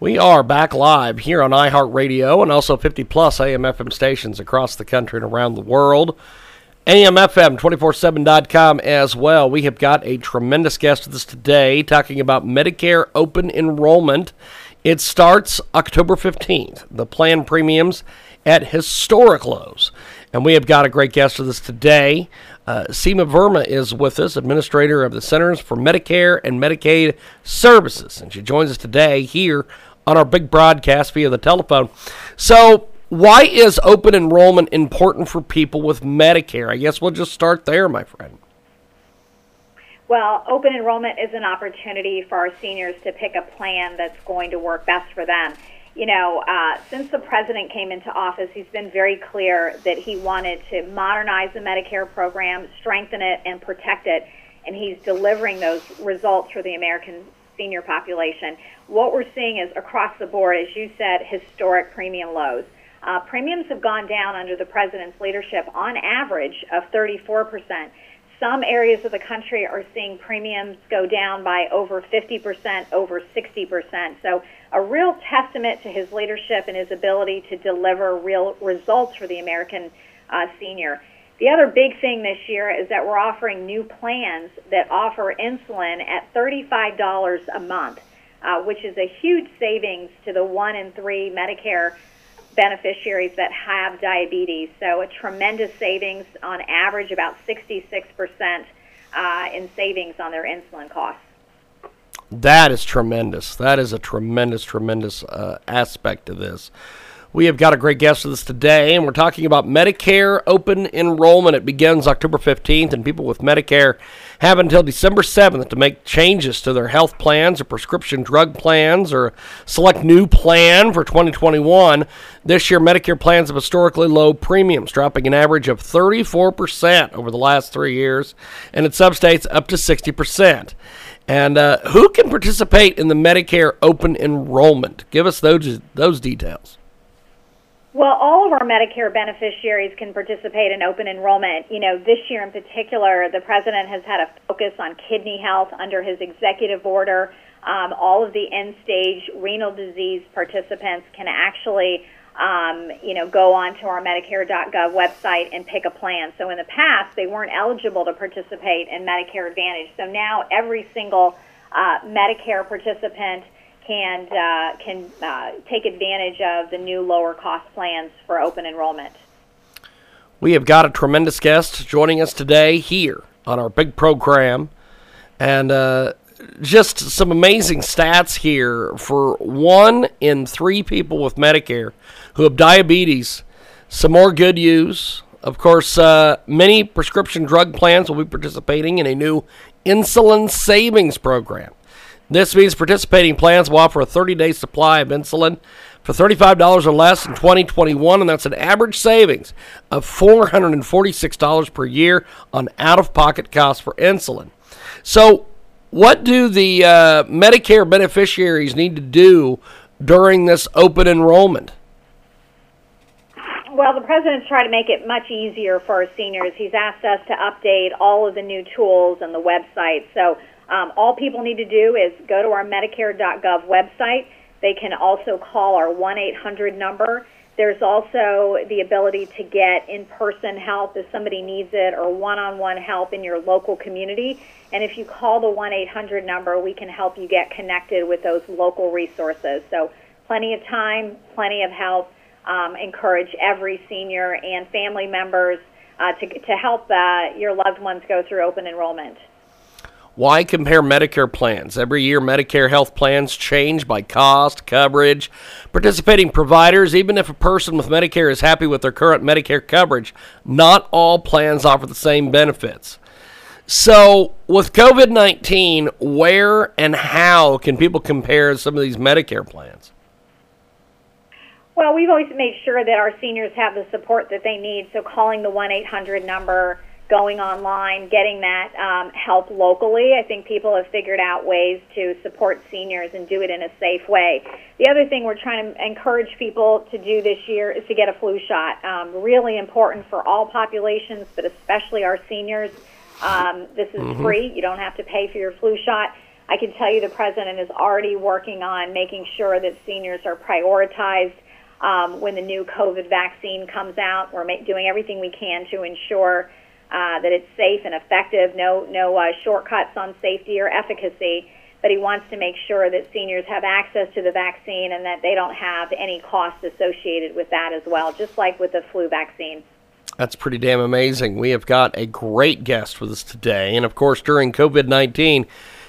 We are back live here on iHeartRadio and also 50 plus AM FM stations across the country and around the world. AMFM247.com as well. We have got a tremendous guest with us today talking about Medicare open enrollment. It starts October 15th. The plan premiums at historic lows. And we have got a great guest with us today. Uh, Seema Verma is with us, administrator of the Centers for Medicare and Medicaid Services. And she joins us today here on our big broadcast via the telephone. So, why is open enrollment important for people with Medicare? I guess we'll just start there, my friend. Well, open enrollment is an opportunity for our seniors to pick a plan that's going to work best for them. You know, uh, since the president came into office, he's been very clear that he wanted to modernize the Medicare program, strengthen it, and protect it. And he's delivering those results for the American senior population. What we're seeing is across the board, as you said, historic premium lows. Uh, premiums have gone down under the president's leadership on average of 34 percent. Some areas of the country are seeing premiums go down by over 50%, over 60%. So, a real testament to his leadership and his ability to deliver real results for the American uh, senior. The other big thing this year is that we're offering new plans that offer insulin at $35 a month, uh, which is a huge savings to the one in three Medicare beneficiaries that have diabetes. So a tremendous savings on average, about 66% uh, in savings on their insulin costs. That is tremendous. That is a tremendous, tremendous uh, aspect of this. We have got a great guest with us today, and we're talking about Medicare open enrollment. It begins October 15th, and people with Medicare have until December 7th to make changes to their health plans or prescription drug plans or select new plan for 2021. This year, Medicare plans have historically low premiums, dropping an average of 34% over the last three years, and in some states, up to 60%. And uh, who can participate in the Medicare open enrollment? Give us those those details. Well, all of our Medicare beneficiaries can participate in open enrollment. You know, this year in particular, the president has had a focus on kidney health under his executive order. Um, all of the end-stage renal disease participants can actually, um, you know, go onto our Medicare.gov website and pick a plan. So in the past, they weren't eligible to participate in Medicare Advantage. So now every single uh, Medicare participant can uh, can uh, take advantage of the new lower cost plans for open enrollment. We have got a tremendous guest joining us today here on our big program, and uh, just some amazing stats here for one in three people with Medicare who have diabetes. Some more good news. Of course, uh, many prescription drug plans will be participating in a new insulin savings program. This means participating plans will offer a 30 day supply of insulin for $35 or less in 2021, and that's an average savings of $446 per year on out of pocket costs for insulin. So, what do the uh, Medicare beneficiaries need to do during this open enrollment? Well, the president's trying to make it much easier for our seniors. He's asked us to update all of the new tools and the website. So, um, all people need to do is go to our Medicare.gov website. They can also call our 1 800 number. There's also the ability to get in person help if somebody needs it or one on one help in your local community. And if you call the 1 800 number, we can help you get connected with those local resources. So, plenty of time, plenty of help. Um, encourage every senior and family members uh, to, to help uh, your loved ones go through open enrollment. Why compare Medicare plans? Every year, Medicare health plans change by cost, coverage, participating providers. Even if a person with Medicare is happy with their current Medicare coverage, not all plans offer the same benefits. So, with COVID 19, where and how can people compare some of these Medicare plans? Well, we've always made sure that our seniors have the support that they need. So calling the 1 800 number, going online, getting that um, help locally. I think people have figured out ways to support seniors and do it in a safe way. The other thing we're trying to encourage people to do this year is to get a flu shot. Um, really important for all populations, but especially our seniors. Um, this is mm-hmm. free. You don't have to pay for your flu shot. I can tell you the president is already working on making sure that seniors are prioritized um, when the new COVID vaccine comes out. We're ma- doing everything we can to ensure uh, that it's safe and effective. No, no uh, shortcuts on safety or efficacy. But he wants to make sure that seniors have access to the vaccine and that they don't have any costs associated with that as well, just like with the flu vaccine. That's pretty damn amazing. We have got a great guest with us today. And of course, during COVID 19,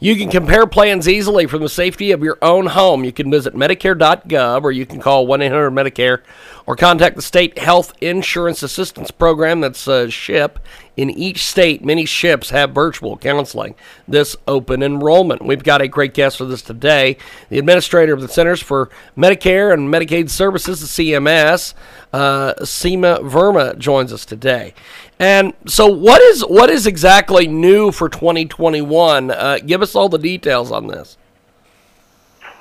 you can compare plans easily from the safety of your own home. You can visit Medicare.gov or you can call 1 800 Medicare or contact the State Health Insurance Assistance Program that's uh, SHIP. In each state, many SHIPs have virtual counseling this open enrollment. We've got a great guest with us today, the administrator of the Centers for Medicare and Medicaid Services, the CMS, uh, Seema Verma, joins us today. And so, what is what is exactly new for 2021? Uh, give us all the details on this.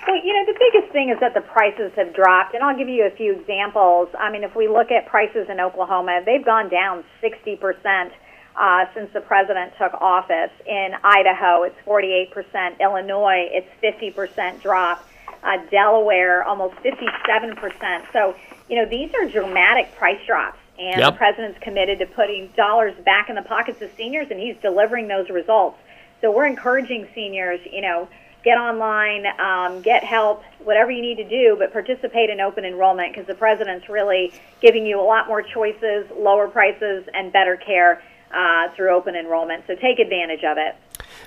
Well, you know, the biggest thing is that the prices have dropped, and I'll give you a few examples. I mean, if we look at prices in Oklahoma, they've gone down 60 percent uh, since the president took office. In Idaho, it's 48 percent. Illinois, it's 50 percent drop. Uh, Delaware, almost 57 percent. So, you know, these are dramatic price drops, and yep. the president's committed to putting dollars back in the pockets of seniors, and he's delivering those results. So, we're encouraging seniors, you know get online, um, get help, whatever you need to do, but participate in open enrollment because the president's really giving you a lot more choices, lower prices, and better care uh, through open enrollment. So take advantage of it.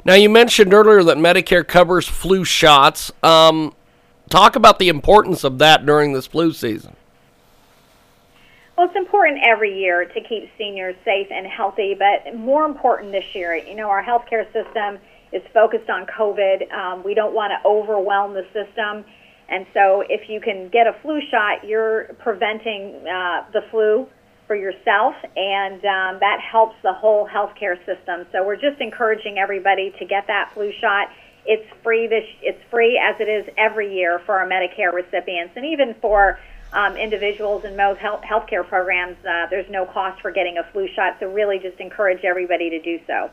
Now, you mentioned earlier that Medicare covers flu shots. Um, talk about the importance of that during this flu season. Well, it's important every year to keep seniors safe and healthy, but more important this year, you know, our healthcare system is focused on COVID. Um, we don't want to overwhelm the system. And so, if you can get a flu shot, you're preventing uh, the flu for yourself, and um, that helps the whole healthcare system. So, we're just encouraging everybody to get that flu shot. It's free. This it's free as it is every year for our Medicare recipients, and even for um, individuals in most health healthcare programs. Uh, there's no cost for getting a flu shot. So, really, just encourage everybody to do so.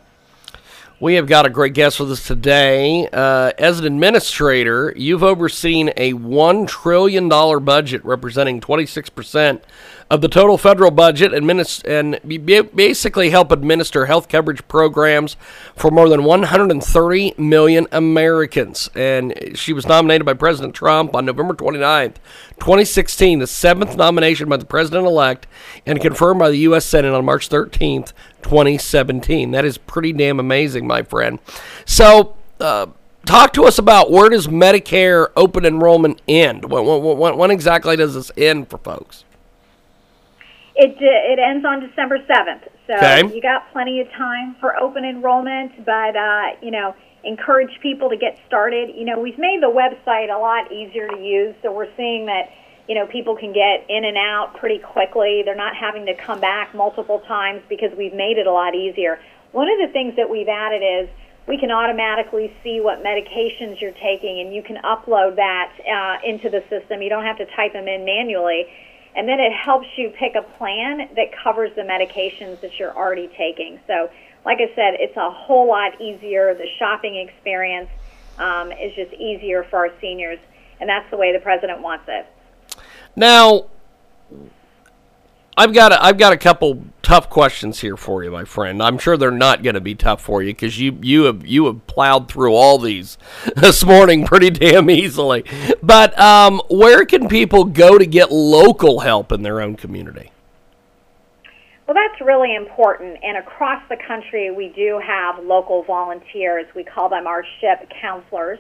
We have got a great guest with us today. Uh, as an administrator, you've overseen a $1 trillion budget representing 26% of the total federal budget and basically help administer health coverage programs for more than 130 million Americans. And she was nominated by President Trump on November 29th, 2016, the seventh nomination by the president elect, and confirmed by the U.S. Senate on March 13th, 2017. That is pretty damn amazing, my friend. So, uh, talk to us about where does Medicare open enrollment end? When, when, when, exactly does this end for folks? It uh, it ends on December seventh, so okay. you got plenty of time for open enrollment. But uh, you know, encourage people to get started. You know, we've made the website a lot easier to use, so we're seeing that you know people can get in and out pretty quickly. They're not having to come back multiple times because we've made it a lot easier. One of the things that we've added is we can automatically see what medications you're taking, and you can upload that uh, into the system. You don't have to type them in manually and then it helps you pick a plan that covers the medications that you're already taking. So, like I said, it's a whole lot easier. The shopping experience um, is just easier for our seniors, and that's the way the president wants it. Now, I've got a, I've got a couple tough questions here for you, my friend. I'm sure they're not going to be tough for you because you you have you have plowed through all these this morning pretty damn easily. But um, where can people go to get local help in their own community? Well, that's really important. And across the country, we do have local volunteers. We call them our SHIP counselors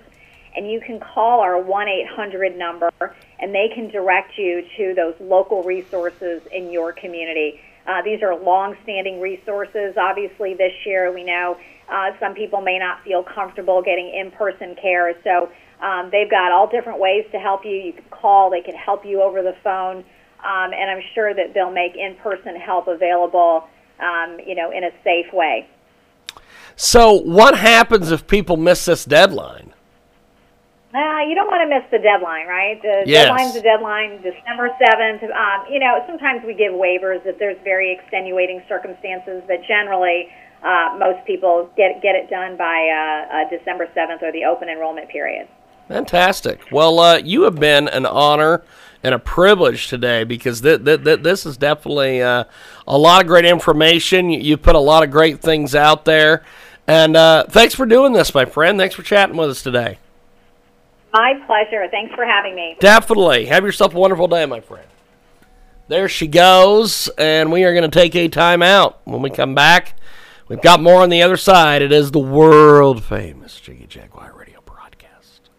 and you can call our 1 800 number and they can direct you to those local resources in your community. Uh, these are long standing resources. Obviously, this year we know uh, some people may not feel comfortable getting in person care. So Um, they've got all different ways to help you. You can call, they can help you over the phone, um, and I'm sure that they'll make in-person help available, um, you know, in a safe way. So, what happens if people miss this deadline? Uh, you don't want to miss the deadline, right? The Yes. deadline's the deadline, December 7th. Um, you know, sometimes we give waivers if there's very extenuating circumstances, but generally, uh, most people get get it done by uh, uh, December 7th or the open enrollment period. Fantastic. Well, uh, you have been an honor and a privilege today because th- th- th- this is definitely uh, a lot of great information. You, you put a lot of great things out there. And uh, thanks for doing this, my friend. Thanks for chatting with us today. My pleasure. Thanks for having me. Definitely. Have yourself a wonderful day, my friend. There she goes, and we are going to take a time out. When we come back, we've got more on the other side. It is the world famous Jiggy Jaguar radio broadcast.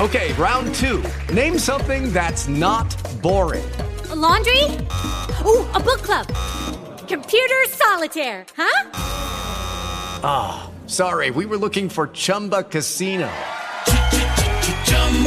Okay, round two. Name something that's not boring. A laundry? Ooh, a book club. Computer solitaire, huh? Ah, sorry, we were looking for Chumba Casino.